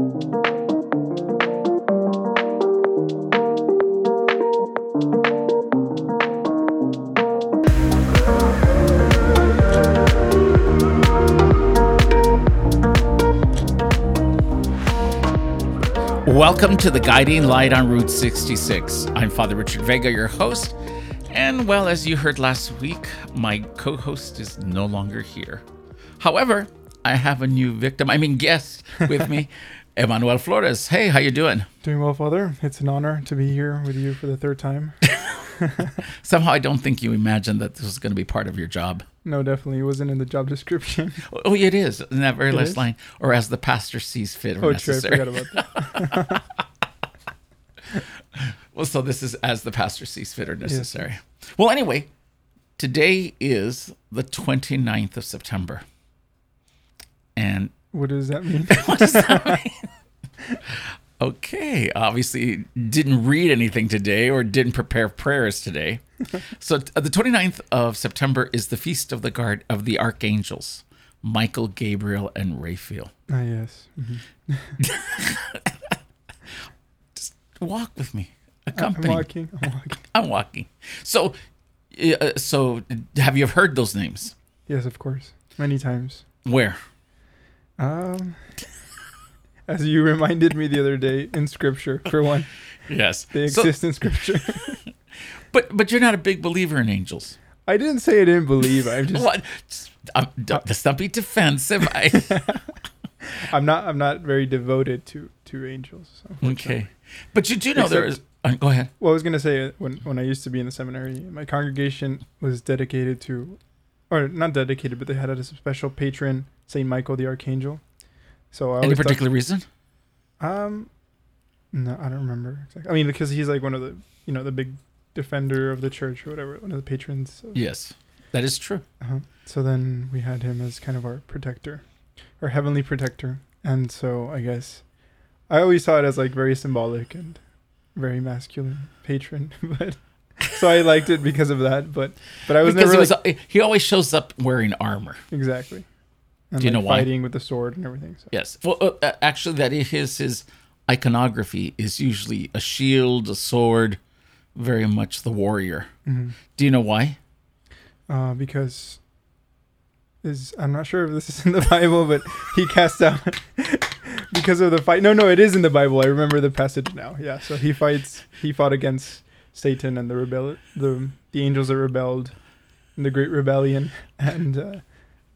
Welcome to the Guiding Light on Route 66. I'm Father Richard Vega, your host. And well, as you heard last week, my co host is no longer here. However, I have a new victim, I mean, guest with me, Emmanuel Flores. Hey, how you doing? Doing well, Father. It's an honor to be here with you for the third time. Somehow I don't think you imagined that this was going to be part of your job. No, definitely. It wasn't in the job description. Oh, it is in that very It last is? line, or as the pastor sees fit or oh, true. I forgot about that. Well, so this is as the pastor sees fit or necessary. Well, anyway, today is the 29th of September. And What does that mean? what does that mean? okay, obviously didn't read anything today or didn't prepare prayers today. So t- the 29th of September is the feast of the guard of the archangels, Michael, Gabriel, and Raphael. ah, yes. Mhm. Walk with me. I'm Accompany. walking. I'm walking. I'm walking. So, uh, so have you heard those names? Yes, of course. Many times. Where? Um, as you reminded me the other day in Scripture, for one, Yes. they So- exist in Scripture. but but you're not a big believer in angels. I didn't say I didn't believe. I'm just. What? Don't, let's not be defensive. I, I'm not. I'm not very devoted to to angels. okay, but you do know there is. Uh, go ahead. Well, I was gonna say uh, when when I used to be in the seminary, my congregation was dedicated to, or not dedicated, but they had a special patron, Saint Michael the Archangel. So I Any always thought- particular reason? um, no, I don't remember exactly. I mean, because he's like one of the you know the big defender of the church or whatever, one of the patrons. Of, Yes, that is true. uh-huh. So then we had him as kind of our protector, our heavenly protector, and so I guess I always saw it as like very symbolic and very masculine patron, but so I liked it because of that. But but I was because never he, was, like, he always shows up wearing armor. exactly. And Do you like know why? fighting with the sword and everything. So. Yes. Well, uh, uh, actually, that is his his iconography is usually a shield, a sword, very much the warrior. Mhm. Do you know why? uh, because is I'm not sure if this is in the Bible, but he cast out because of the fight. No, no, it is in the Bible. I remember the passage now. Yeah, so he fights. He fought against Satan and the rebel, the the angels that rebelled in the Great Rebellion, and uh,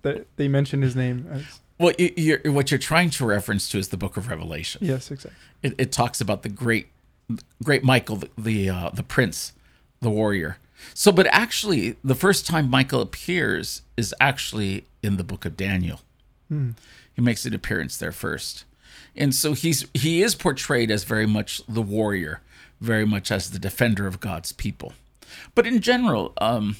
that they mention his name as Well, you, you're, what you're trying to reference to is the Book of Revelation. yes, exactly. It, it talks about the great, great Michael, the the, uh, the prince, the warrior. So, but actually, the first time Michael appears is actually in the Book of Daniel. Hmm. He makes an appearance there first, and so he's he is portrayed as very much the warrior, very much as the defender of God's people. But in general, um,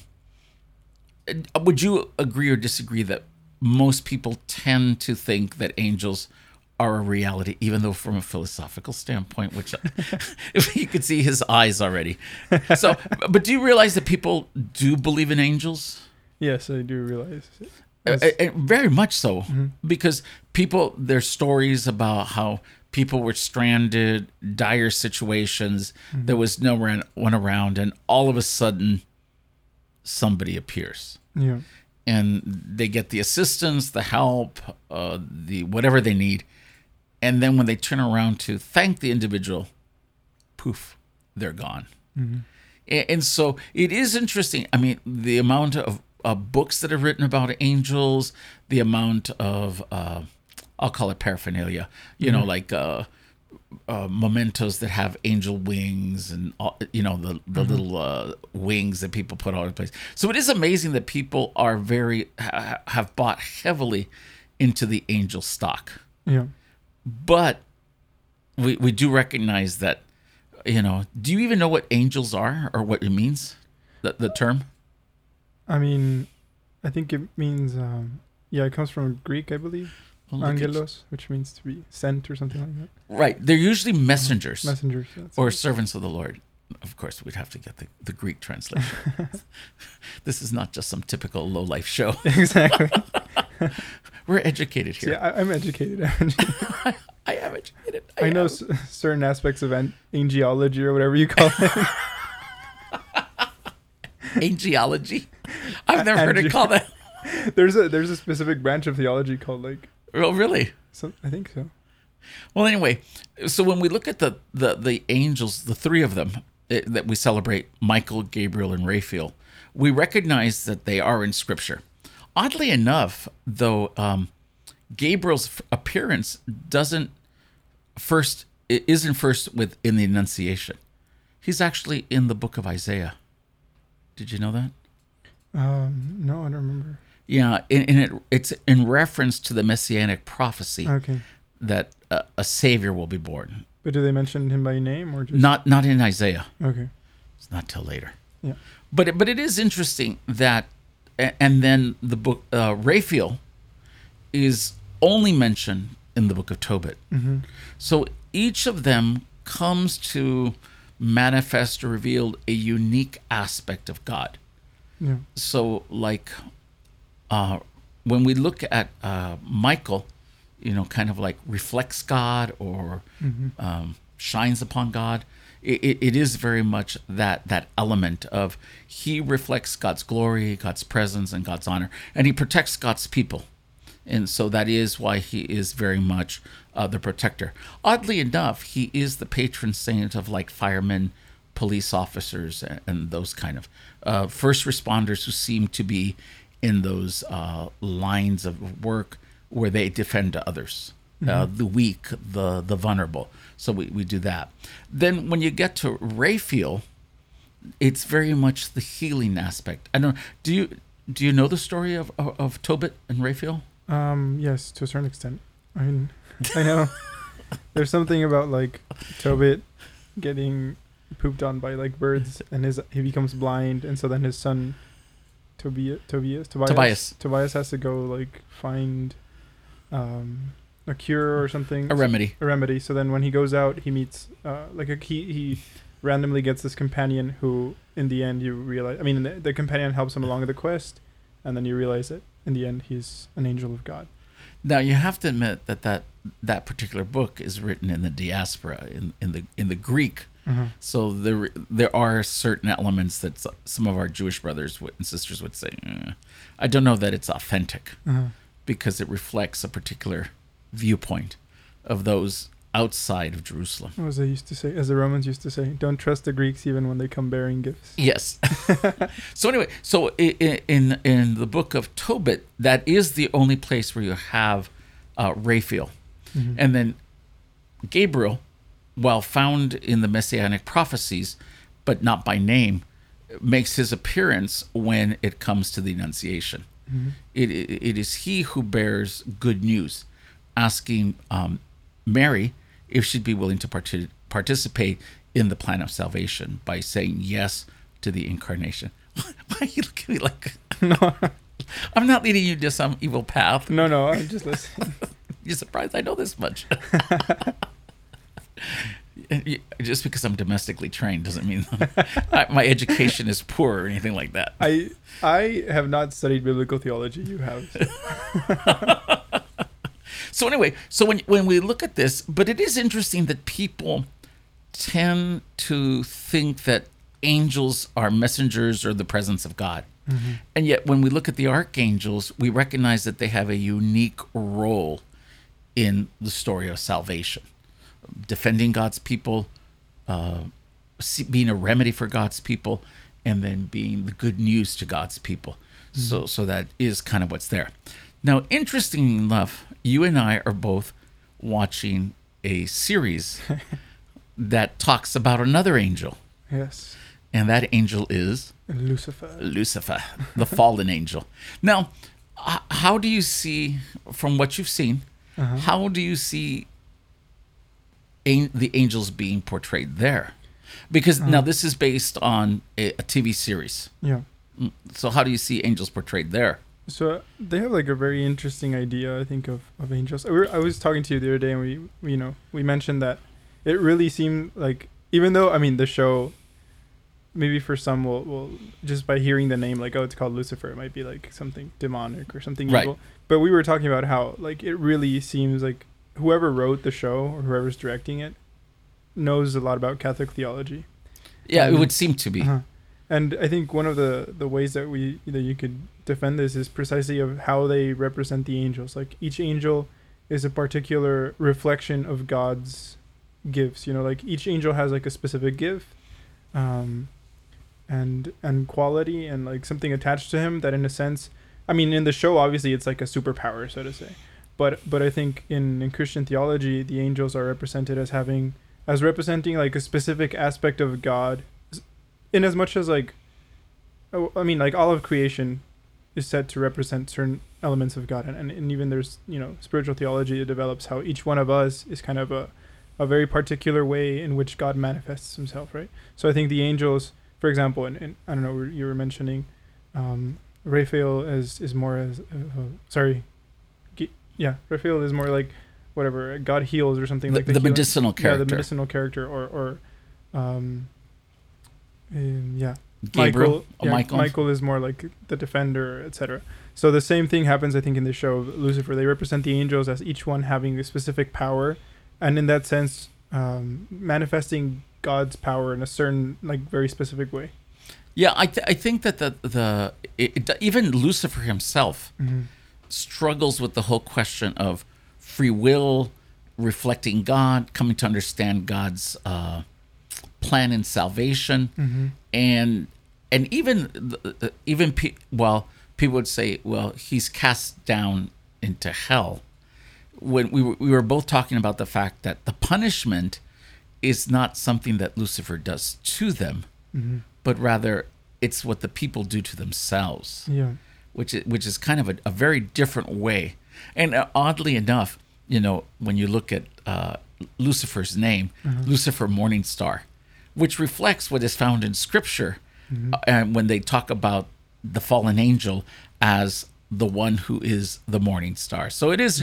would you agree or disagree that most people tend to think that angels are a reality, even though from a philosophical standpoint, which if you could see his eyes already. So, but do you realize that people do believe in angels? Yes, I do realize. it. Uh, uh, very much so, because people, there's stories about how people were stranded, dire situations. There was no one around, and all of a sudden, somebody appears yeah. and they get the assistance, the help, uh, the whatever they need, and then when they turn around to thank the individual, poof, they're gone. A- And, so it is interesting. I mean, the amount of uh, books that are written about angels, the amount of uh, I'll call it paraphernalia. You know, like. Uh, uh, mementos that have angel wings and all, you know the the little uh, wings that people put all over the place. So it is amazing that people are very ha- have bought heavily into the angel stock, Yeah. but we we do recognize that you know. Do you even know what angels are or what it means? The the term. I mean, I think it means um, yeah, it comes from Greek, I believe. Angelos, which means to be sent or something like that. Right. They're usually messengers Messengers. Or servants of the Lord. Of course, we'd have to get the, the Greek translation. this is not just some typical low life show. exactly. We're educated here. I, I'm educated. I am educated. I know am. s- certain aspects of an- angiology or whatever you call it. angiology. I've never heard it called that. there's a there's a specific branch of theology called like Oh, really? some, I think so. Well, anyway, so when we look at the the, the angels, the three of them eh, that we celebrate, Michael, Gabriel, and Raphael, we recognize that they are in Scripture. Oddly enough, though, um, Gabriel's appearance doesn't first it isn't first with in the Annunciation. He's actually in the book of Isaiah. Did you know that? Um, no, I don't remember. Yeah, and, and it, it's in reference to the messianic prophecy Okay, that a, a savior will be born. but do they mention him by name or just Not not in Isaiah. Okay, It's not till later. yeah. But it, but it is interesting that, and then the book uh, Raphael is only mentioned in the book of Tobit. hmm So each of them comes to manifest or reveal a unique aspect of God. Yeah. So like, uh, when we look at uh, Michael, you know, kind of like reflects God or hmm um, shines upon God. It, it, it is very much that that element of he reflects God's glory, God's presence, and God's honor, and he protects God's people, and so that is why he is very much uh, the protector. Oddly enough, he is the patron saint of like firemen, police officers, and, and those kind of uh, first responders who seem to be in those uh, lines of work where they defend others uh, the weak, the the vulnerable. So we, we do that. Then when you get to Raphael, it's very much the healing aspect. I don't. Do you do you know the story of of, of Tobit and Raphael? Um, yes, to a certain extent. I mean, I know there's something about like Tobit getting pooped on by like birds, and his he becomes blind, and so then his son Tobias, Tobias, Tobias, Tobias. Tobias has to go like find um a cure or something, A remedy. a remedy. So then when he goes out, he meets uh like a he he randomly gets this companion who in the end you realize I mean the, the companion helps him along the quest, and then you realize that in the end he's an angel of God. Now you have to admit that that that particular book is written in the diaspora in, in the in the Greek. So there there are certain elements that some of our Jewish brothers and sisters would say, "Eh, I don't know that it's authentic Uh-huh. because it reflects a particular viewpoint of those outside of Jerusalem. As they used to say, as the Romans used to say, don't trust the Greeks even when they come bearing gifts. Yes. so anyway, so i- i- in in the book of Tobit, that is the only place where you have uh, Raphael, Mhm. and then Gabriel, while found in the messianic prophecies, but not by name, makes his appearance when it comes to the Annunciation. Mhm. It, it, it is he who bears good news, asking um, Mary if she'd be willing to parti- participate in the plan of salvation by saying yes to the incarnation. Why are you looking at me like no, I'm not leading you to some evil path? no, no. I'm just listening. You're surprised I know this much. Just because I'm domestically trained doesn't mean I, my education is poor or anything like that. I I have not studied biblical theology. You have. So anyway, so when when we look at this, but it is interesting that people tend to think that angels are messengers or the presence of God. Mm-hmm. And yet when we look at the archangels, we recognize that they have a unique role in the story of salvation. Defending God's people, uh, being a remedy for God's people, and then being the good news to God's people. So, so that is kind of what's there. Now, interesting enough, you and I are both watching a series that talks about another angel, Yes. and that angel is Lucifer. Lucifer, the fallen angel. Now, how do you see, from what you've seen, Uh-huh. how do you see the angels being portrayed there? Because now this is based on a, a TV series. Yeah. Mm, So how do you see angels portrayed there? So they have like a very interesting idea, I think, of, of angels. I, were, I was talking to you the other day, and we, we, you know, we mentioned that it really seemed like, even though I mean the show, maybe for some will will just by hearing the name like oh it's called Lucifer it might be like something demonic or something Right. evil. But we were talking about how like it really seems like whoever wrote the show or whoever's directing it knows a lot about Catholic theology. Yeah, it Um, would seem to be. Uh-huh. And I think one of the the ways that we that you could defend this is precisely of how they represent the angels. Like each angel is a particular reflection of God's gifts. You know, like each angel has like a specific gift, um, and and quality and like something attached to him that in a sense, I mean, in the show obviously it's like a superpower, so to say. But but I think in, in Christian theology, the angels are represented as having as representing like a specific aspect of God. In as much as like oh, i mean like all of creation is said to represent certain elements of god. And, and, and even there's you know spiritual theology that develops how each one of us is kind of a, a very particular way in which god manifests himself right? So i think the angels for example and, and i don't know you were mentioning um raphael is is more as uh, sorry yeah raphael is more like whatever god heals or something The, like the healing- medicinal character. Yeah, the medicinal character, or or, um, um, yeah, Gabriel. Michael. oh, yeah, Michael. Michael is more like the defender, etc. So the same thing happens, I think, in the show of Lucifer. They represent the angels as each one having a specific power, and in that sense, um, manifesting God's power in a certain, like, very specific way. Yeah, I, th- I think that the the it, it- even Lucifer himself Mm-hmm. Struggles with the whole question of free will, reflecting God, coming to understand God's uh, plan in salvation, Mm-hmm. and and even even pe- well, people would say, well, he's cast down into hell. When we were, we were both talking about the fact that the punishment is not something that Lucifer does to them, Mm-hmm. but rather it's what the people do to themselves Yeah. Which is, which is kind of a, a very different way. And uh, oddly enough, you know, when you look at uh, Lucifer's name, Lucifer Morning Star, which reflects what is found in Scripture, uh, and when they talk about the fallen angel as the one who is the morning star. So it is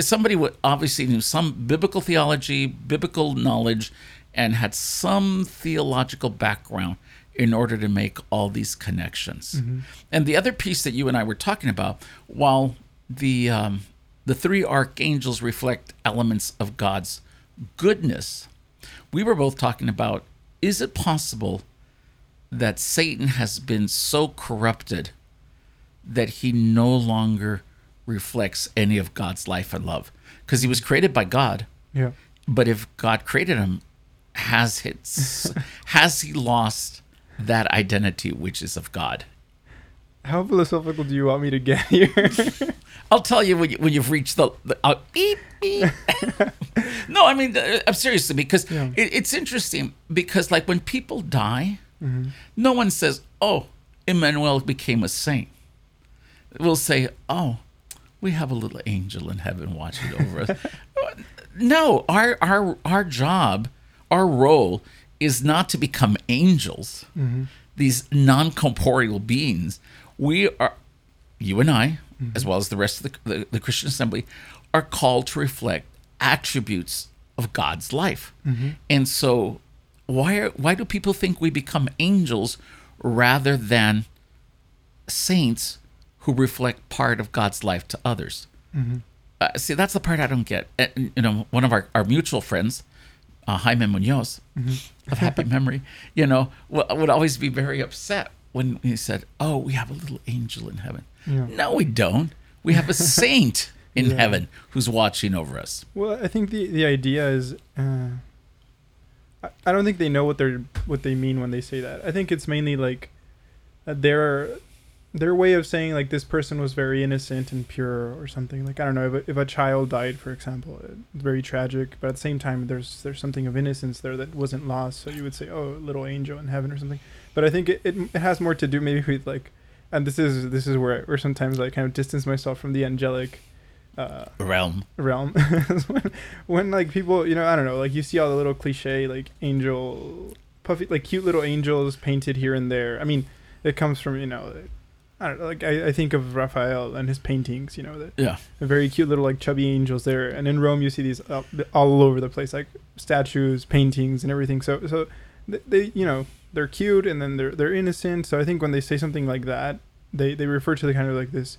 somebody who obviously knew some biblical theology, biblical knowledge, and had some theological background in order to make all these connections. And the other piece that you and I were talking about, while the um, the three archangels reflect elements of God's goodness, we were both talking about: is it possible that Satan has been so corrupted that he no longer reflects any of God's life and love? Because he was created by God, Yeah. but if God created him, has his, has he lost that identity which is of God? How philosophical do you want me to get here? I'll tell you when, you, when you've reached the, the uh, beep, beep. no, I mean uh, I'm seriously because Yeah. it, it's interesting because like when people die, Mm-hmm. no one says, "Oh, Emmanuel became a saint." We'll say, "Oh, we have a little angel in heaven watching over us." no, our our our job, our role is not to become angels. These non-corporeal beings. We are you and I, as well as the rest of the, the, the Christian assembly, are called to reflect attributes of God's life. And so, why are, why do people think we become angels rather than saints who reflect part of God's life to others? Uh, see, that's the part I don't get. Uh, you know, one of our, our mutual friends, uh, Jaime Munoz of happy memory, you know, w- would always be very upset when he said, "Oh, we have a little angel in heaven." Yeah. No, we don't. We have a saint in Yeah. heaven who's watching over us. Well, I think the the idea is, uh, I, I don't think they know what they're what they mean when they say that. I think it's mainly like uh, their their way of saying like this person was very innocent and pure or something. Like I don't know if a, if a child died, for example, it's very tragic, but at the same time there's there's something of innocence there that wasn't lost. So you would say, oh, little angel in heaven or something. But I think it, it, it has more to do maybe with like, and this is this is where where sometimes I kind of distance myself from the angelic. Uh, Realm. realm when, when like people you know i don't know like you see all the little cliche like angel puffy like cute little angels painted here and there i mean it comes from you know i don't know like i, I think of raphael and his paintings you know the, Yeah. the very cute little like chubby angels there and in rome you see these all, all over the place like statues paintings and everything so so th- they you know they're cute and then they're they're innocent. So I think when they say something like that, they they refer to the kind of like this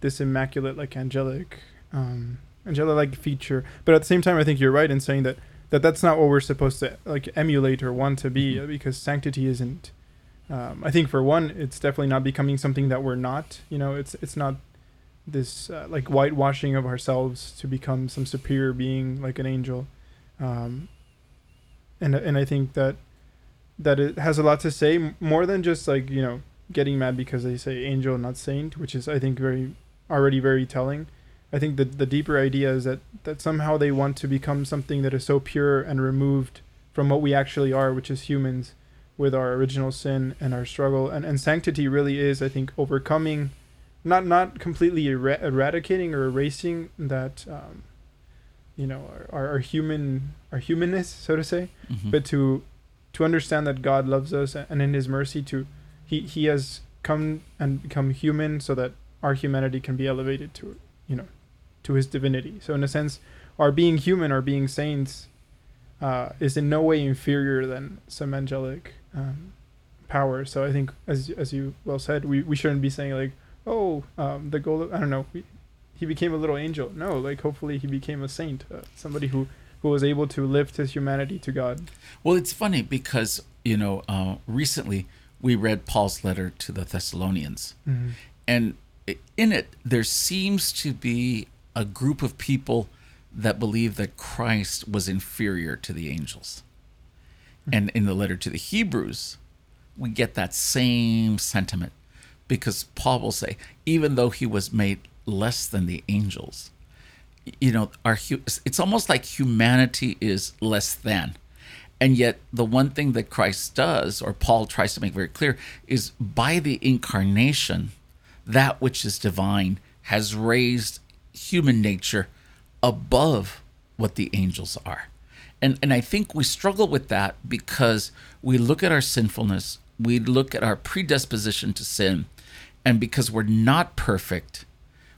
this immaculate like angelic um angelic like feature. But at the same time, I think you're right in saying that that that's not what we're supposed to like emulate or want to be Mhm. because sanctity isn't. Um, I think for one, it's definitely not becoming something that we're not. You know, it's it's not this uh, like whitewashing of ourselves to become some superior being like an angel. Um, and and I think that that it has a lot to say more than just like you know getting mad because they say angel not saint, which is I think very already very telling. I think the the deeper idea is that that somehow they want to become something that is so pure and removed from what we actually are, which is humans, with our original sin and our struggle. And and sanctity really is, I think, overcoming, not not completely era- eradicating or erasing that, um, you know, our, our, human our humanness, so to say, Mhm. but to to understand that God loves us and in His mercy to he he has come and become human so that our humanity can be elevated to you know to His divinity. So in a sense, our being human, our being saints, uh, is in no way inferior than some angelic um, power. So I think as as you well said, we, we shouldn't be saying like oh um, the goal of, I don't know we, he became a little angel. No, like hopefully he became a saint, uh, somebody who who was able to lift his humanity to God. Well, it's funny because, you know, uh, recently we read Paul's letter to the Thessalonians. And in it, there seems to be a group of people that believe that Christ was inferior to the angels. And in the letter to the Hebrews, we get that same sentiment because Paul will say, even though he was made less than the angels, you know, our it's almost like humanity is less than. And yet, the one thing that Christ does, or Paul tries to make very clear, is by the incarnation, that which is divine has raised human nature above what the angels are. And, and I think we struggle with that because we look at our sinfulness, we look at our predisposition to sin, and because we're not perfect,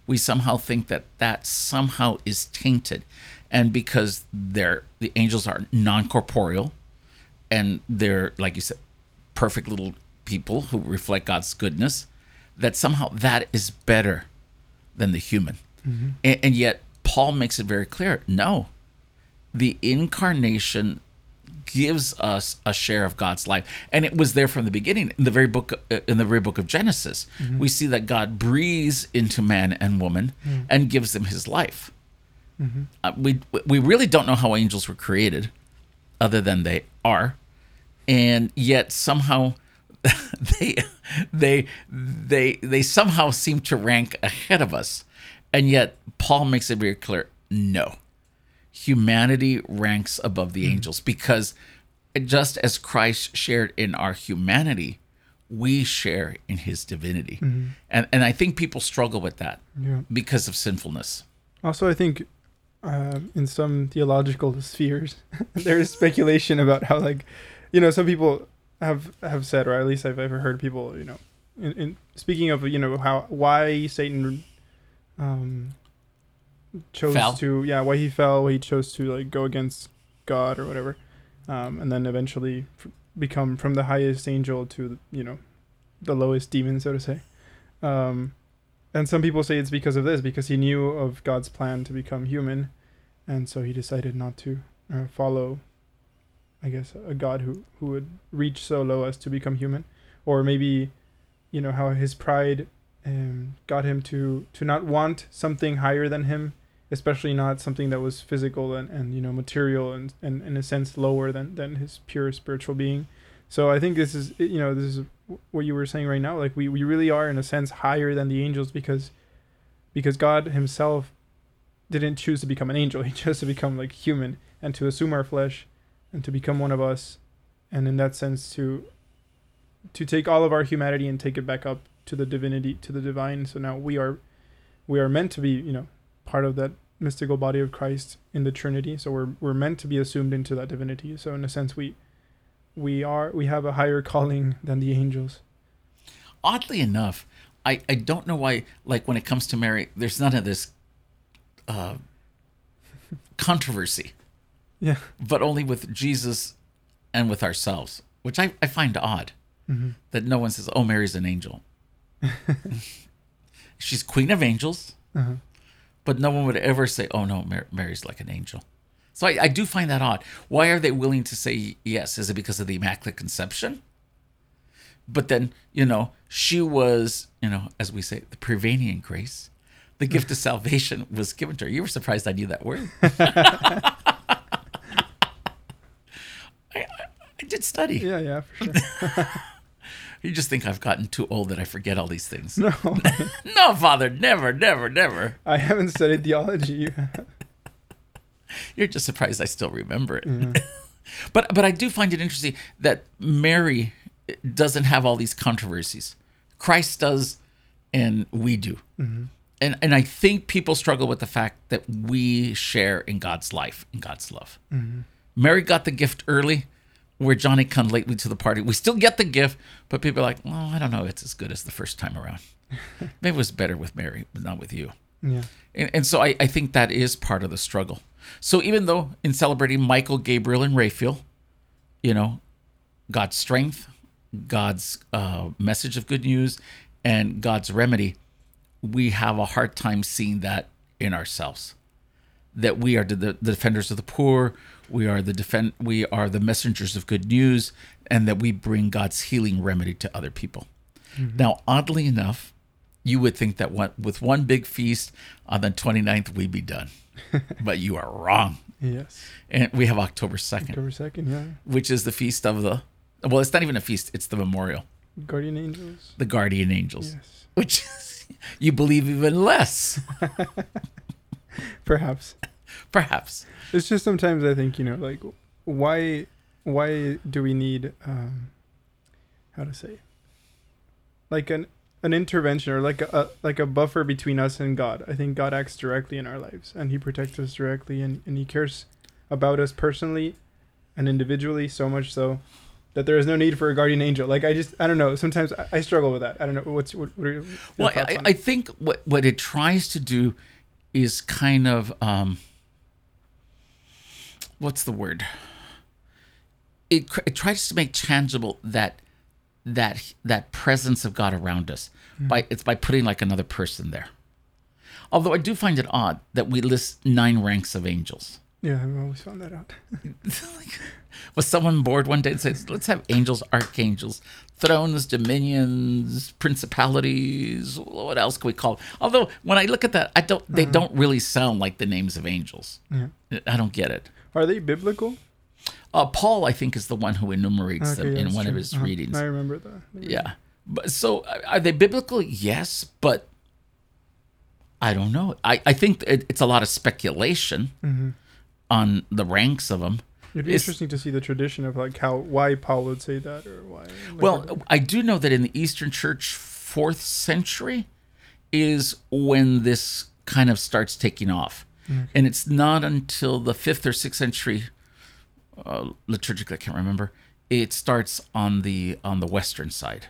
we somehow think that that somehow is tainted. And because they're, the angels are non corporeal and they're, like you said, perfect little people who reflect God's goodness, that somehow that is better than the human. Mm-hmm. And, and yet, Paul makes it very clear no, the incarnation gives us a share of God's life, and it was there from the beginning. In the very book, uh, in the very book of Genesis, we see that God breathes into man and woman and gives them His life. Uh, we we really don't know how angels were created, other than they are, and yet somehow they they they they somehow seem to rank ahead of us, and yet Paul makes it very clear: no, humanity ranks above the angels because just as Christ shared in our humanity, we share in His divinity, and and I think people struggle with that Yeah. because of sinfulness. Also, I think um, in some theological spheres, there is speculation about how, like, you know, some people have have said, or at least I've ever heard people, you know, in, in speaking of, you know, how why Satan um, chose Fell. to, yeah, why he fell, why he chose to like go against God or whatever, um, and then eventually f- become from the highest angel to, you know, the lowest demon, so to say. Um, and some people say it's because of this, because he knew of God's plan to become human, and so he decided not to uh, follow, I guess, a God who who would reach so low as to become human, or maybe, you know, how his pride um, got him to to not want something higher than him, especially not something that was physical and, and you know material and, and in a sense lower than than his pure spiritual being. So I think this is you know this is what you were saying right now. Like we, we really are in a sense higher than the angels because because god himself didn't choose to become an angel. He chose to become like human and to assume our flesh and to become one of us. And in that sense to to take all of our humanity and take it back up to the divinity to the divine. So now we are we are meant to be you know part of that mystical body of christ in the trinity so we're we're meant to be assumed into that divinity so in a sense we we are we have a higher calling than the angels oddly enough, I, I don't know why, like when it comes to Mary, there's none of this uh, controversy, yeah but only with Jesus and with ourselves. which I, I find odd that no one says, "Oh, Mary's an angel." She's queen of angels, Uh-huh. But no one would ever say, "Oh no, Mar- Mary's like an angel." So I, I do find that odd. Why are they willing to say yes? Is it because of the Immaculate Conception? But then, you know, she was, you know, as we say, the prevenient grace. The gift of salvation was given to her. You were surprised I knew that word. I, I did study. Yeah, yeah, for sure. You just think I've gotten too old that I forget all these things. No, No, Father, never, never, never. I haven't studied theology. You're just surprised I still remember it. but but I do find it interesting that Mary doesn't have all these controversies. Christ does, and we do. Mm-hmm. And and I think people struggle with the fact that we share in God's life, in God's love. Mm-hmm. Mary got the gift early, where Johnny come lately to the party. We still get the gift, but people are like, well, I don't know, it's as good as the first time around. Maybe it was better with Mary, but not with you. Yeah. And, and so I, I think that is part of the struggle. So even though in celebrating Michael, Gabriel, and Raphael, you know, God's strength, God's uh, message of good news, and God's remedy, we have a hard time seeing that in ourselves. That we are the, the defenders of the poor, we are the defend, we are the messengers of good news, and that we bring God's healing remedy to other people. Mm-hmm. Now, oddly enough, you would think that one, with one big feast on the 29th, we'd be done. but you are wrong. Yes. And we have October 2nd, October second. Yeah. which is the feast of the, well, it's not even a feast, it's the memorial, Guardian angels. the guardian angels, Yes. which you believe even less, Perhaps. perhaps. It's just sometimes I think you know like why why do we need um how to say like an an intervention or like a, like a buffer between us and God. I think God acts directly in our lives and he protects us directly and, and he cares about us personally and individually so much so that there is no need for a guardian angel. Like I just I don't know. Sometimes I, I struggle with that. I don't know what's what, what Well, I, I think what, what it tries to do is kind of, um, what's the word? It, it tries to make tangible that that that presence of God around us by it's by putting like another person there. Although I do find it odd that we list nine ranks of angels. yeah, I've always found that out. Was someone bored one day and said, "Let's have angels, archangels, thrones, dominions, principalities. What else can we call?" Them? Although when I look at that, I don't. They don't really sound like the names of angels. Yeah. I don't get it. Are they biblical? Uh, Paul, I think, is the one who enumerates them in that's one of his Uh-huh. readings. I remember that. Yeah. But so are they biblical? Yes, but I don't know. I, I think it, it's a lot of speculation Mm-hmm. on the ranks of them. It'd be It's- interesting to see the tradition of like how why Paul would say that or why. like, Well, I do know that in the Eastern Church, fourth century is when this kind of starts taking off, and it's not until the fifth or sixth century, uh, liturgically, I can't remember. It starts on the on the western side,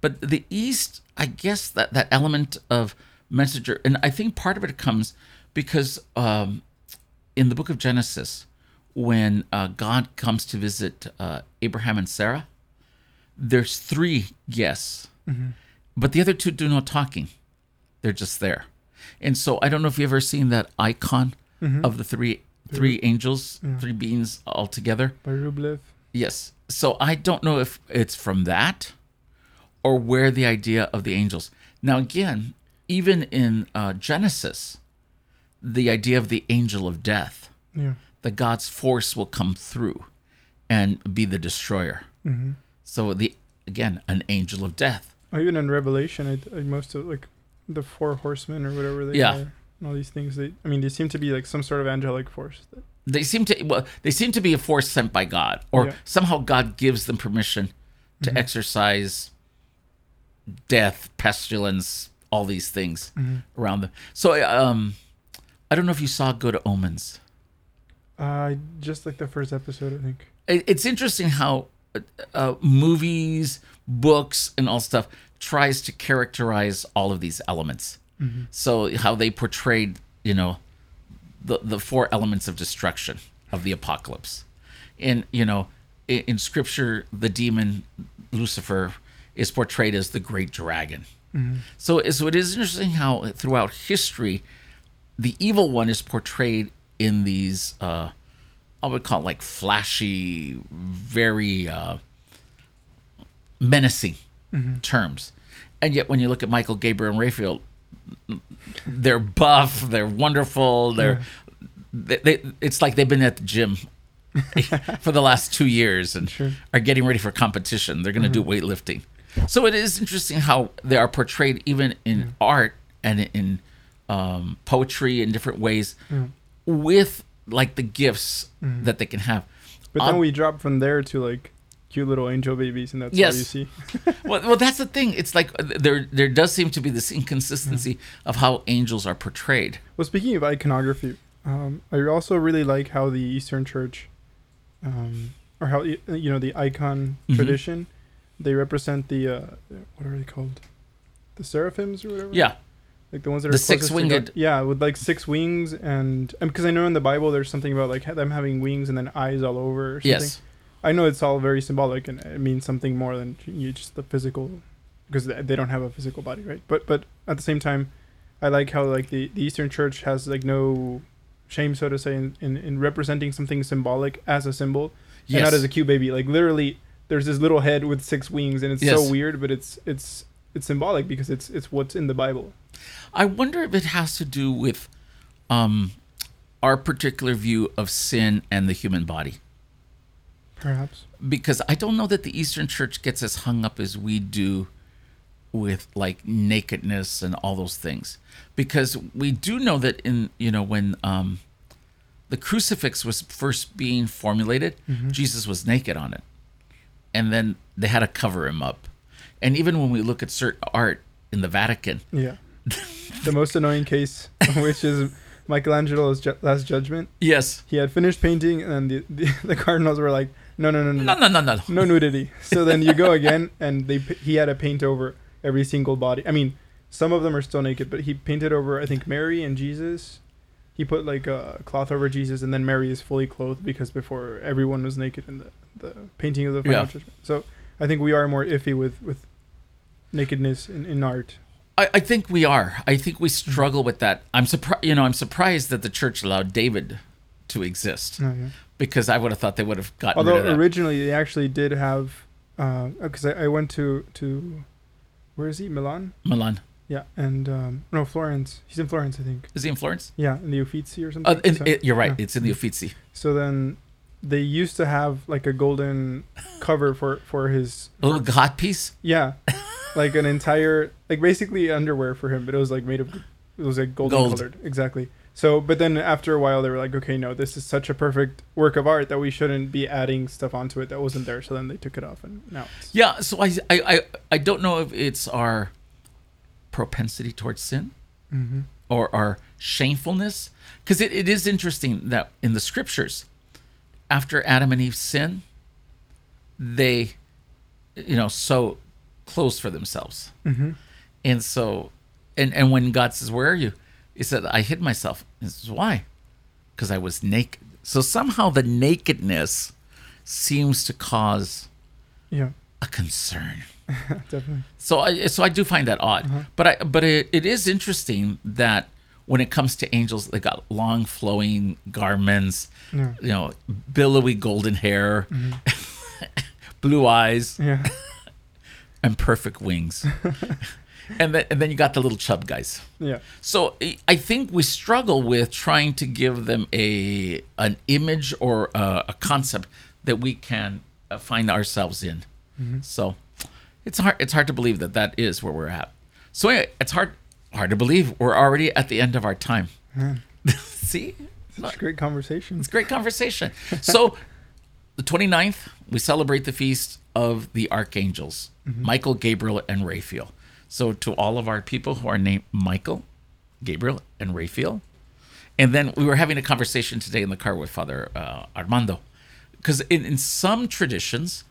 but the East, I guess that that element of messenger, and I think part of it comes because um, in the book of Genesis, when uh, God comes to visit uh, Abraham and Sarah, there's three guests, but the other two do no talking. They're just there. And so I don't know if you've ever seen that icon of the three three angels, three beings all together. by Rublev. Yes. So I don't know if it's from that or where the idea of the angels. Now, again, even in uh, Genesis, the idea of the angel of death, Yeah. That God's force will come through and be the destroyer. Mm-hmm. So the again, an angel of death. Even in Revelation, I, I most of like the four horsemen or whatever they Yeah. are. And all these things. They, I mean, they seem to be like some sort of angelic force. That, They seem to well, they seem to be a force sent by God, or Yeah. somehow God gives them permission to exercise death, pestilence, all these things around them. So, um, I don't know if you saw Good Omens. Uh, just like the first episode, I think. It, it's interesting how uh, uh, movies, books, and all stuff tries to characterize all of these elements. So how they portrayed, you know, the the four elements of destruction of the apocalypse, and you know, in, in Scripture, the demon Lucifer is portrayed as the great dragon. So, so it is interesting how throughout history, the evil one is portrayed in these, uh, I would call it like flashy, very uh, menacing terms. And yet, when you look at Michael, Gabriel, and Raphael, they're buff, they're wonderful, they're they, they, it's like they've been at the gym for the last two years and Sure. are getting ready for competition. They're going to do weightlifting. So it is interesting how they are portrayed even in art and in um, poetry in different ways with like the gifts that they can have. But then Um, we drop from there to like cute little angel babies, and that's Yes. all you see. well, well, that's the thing. It's like uh, there there does seem to be this inconsistency of how angels are portrayed. Well, speaking of iconography, um, I also really like how the Eastern Church, um, or how you know the icon Mhm. tradition, they represent the uh, what are they called, the seraphims or whatever. Yeah, like the ones that The are closest to six-winged- God. Yeah, with like six wings, and um, because I know in the Bible there's something about like them having wings and then eyes all over. Or something. yes, I know it's all very symbolic and it means something more than you just the physical, because they they don't have a physical body, right? But but at the same time, I like how like the, the Eastern Church has like no shame, so to say, in, in, in representing something symbolic as a symbol yes. and not as a cute baby. Like literally, there's this little head with six wings, and it's Yes. so weird, but it's it's it's symbolic because it's it's what's in the Bible. I wonder if it has to do with um, our particular view of sin and the human body. Perhaps. Because I don't know that the Eastern Church gets as hung up as we do with like nakedness and all those things. Because we do know that in, you know, when um, the crucifix was first being formulated, Jesus was naked on it. And then they had to cover him up. And even when we look at certain art in the Vatican, Yeah. The most annoying case, which is Michelangelo's ju- Last Judgment. yes, He had finished painting, and the, the, the cardinals were like, "No, no, no, no, no, no, no, no. no nudity." So then you go again, and they he had to paint over every single body. I mean, some of them are still naked, but he painted over I think Mary and Jesus. He put like a cloth over Jesus, and then Mary is fully clothed because before everyone was naked in the, the painting of the final Yeah. judgment. So I think we are more iffy with with nakedness in, in art. I, I think we are. I think we struggle with that. I'm surprised. You know, I'm surprised that the church allowed David to exist Oh, yeah. because I would have thought they would have gotten Although rid of that. originally they actually did have, because I, I went to to, where is he? Milan. Milan Yeah, and um, no Florence. He's in Florence, I think. is he in Florence? Yeah, in the Uffizi or something. Uh, in, So- it, you're right. yeah. It's in the Uffizi. So then, they used to have like a golden cover for for his. A little hot piece. Yeah, like an entire like basically underwear for him, but it was like made of it was like golden Gold. colored exactly. So, but then after a while, they were like, okay, no, this is such a perfect work of art that we shouldn't be adding stuff onto it that wasn't there. So then they took it off, and now Yeah. So I, I, I, I don't know if it's our propensity towards sin hmm or our shamefulness, because it, it is interesting that in the scriptures, after Adam and Eve sin, they, you know, sew clothes for themselves. hmm And so, and and when God says, "Where are you?" He said, "I hid myself." He says, "Why?" Because I was naked. So somehow the nakedness seems to cause yeah, a concern. definitely. So I so I do find that odd. Uh-huh. But I but it, it is interesting that when it comes to angels, they got long flowing garments, Yeah, you know, billowy golden hair, Mm-hmm. blue eyes, yeah, and perfect wings. and then and then you got the little chub guys. yeah. So I- think we struggle with trying to give them a an image or a, a concept that we can uh, find ourselves in. So it's hard it's hard to believe that that is where we're at. So anyway, it's hard hard to believe we're already at the end of our time. Man, See, such great conversation. it's great conversation. So the 29th, we celebrate the feast of the archangels, Michael, Gabriel, and Raphael. So to all of our people who are named Michael, Gabriel, and Raphael. And then we were having a conversation today in the car with Father uh, Armando. Because in, in some traditions,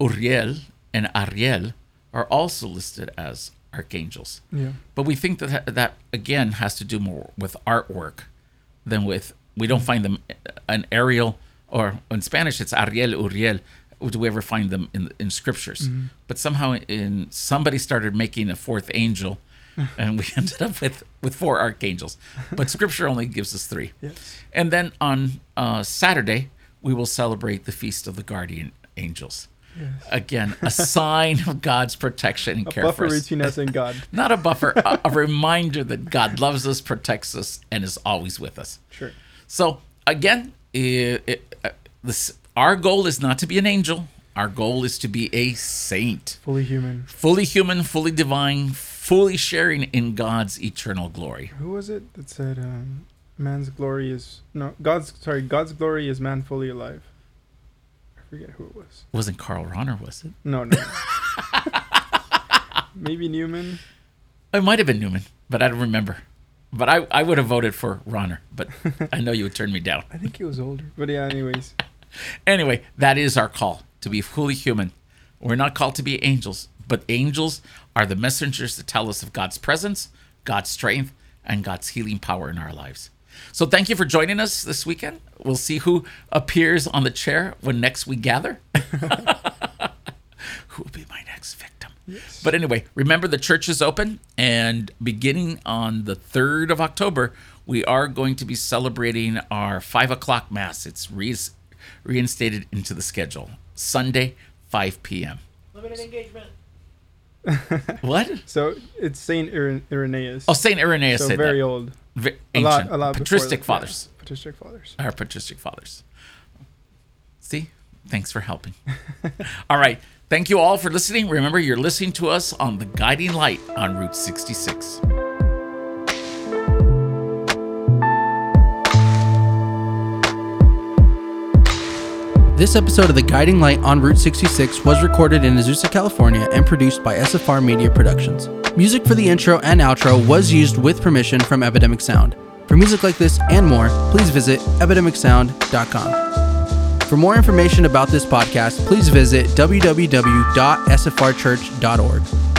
Uriel and Ariel are also listed as archangels. Yeah, But we think that that again has to do more with artwork than with we don't find them an Ariel or in Spanish it's Ariel Uriel do we ever find them in in scriptures. But somehow, in somebody started making a fourth angel, and we ended up with with four archangels. But Scripture only gives us three. Yes. And then on uh, Saturday, we will celebrate the feast of the guardian angels. Yes. Again, a sign of God's protection and A care buffer for us. between us and God. Not a buffer, a, a reminder that God loves us, protects us, and is always with us. Sure. So again, it, it, this our goal is not to be an angel. Our goal is to be a saint, Fully human. fully human, fully divine, fully sharing in God's eternal glory. Who was it that said, um, "Man's glory is no God's sorry God's glory is man fully alive." I forget who it was. It wasn't Karl Rahner, was it? No, no. Maybe Newman. It might have been Newman, but I don't remember. But I, I would have voted for Rahner, but I know you would turn me down. I think he was older. But yeah, anyways. Anyway, that is our call to be fully human. We're not called to be angels, but angels are the messengers that tell us of God's presence, God's strength, and God's healing power in our lives. So thank you for joining us this weekend. We'll see who appears on the chair when next we gather. who will be my next victim? Yes. But anyway, remember the church is open, and beginning on the 3rd of October, we are going to be celebrating our 5 o'clock Mass. It's re- reinstated into the schedule. Sunday, 5 p.m. Limited engagement. What? So it's Saint Iren- Irenaeus. Oh, St. Irenaeus so said very that. old. Ve- A ancient. lot, a lot Patristic that, fathers. Yeah, patristic fathers. Our patristic fathers. See? Thanks for helping. all right. Thank you all for listening. Remember, you're listening to us on The Guiding Light on Route 66. This episode of The Guiding Light on Route 66 was recorded in Azusa, California and produced by SFR Media Productions. Music for the intro and outro was used with permission from Epidemic Sound. For music like this and more, please visit epidemicsound.com. For more information about this podcast, please visit www.sfrchurch.org.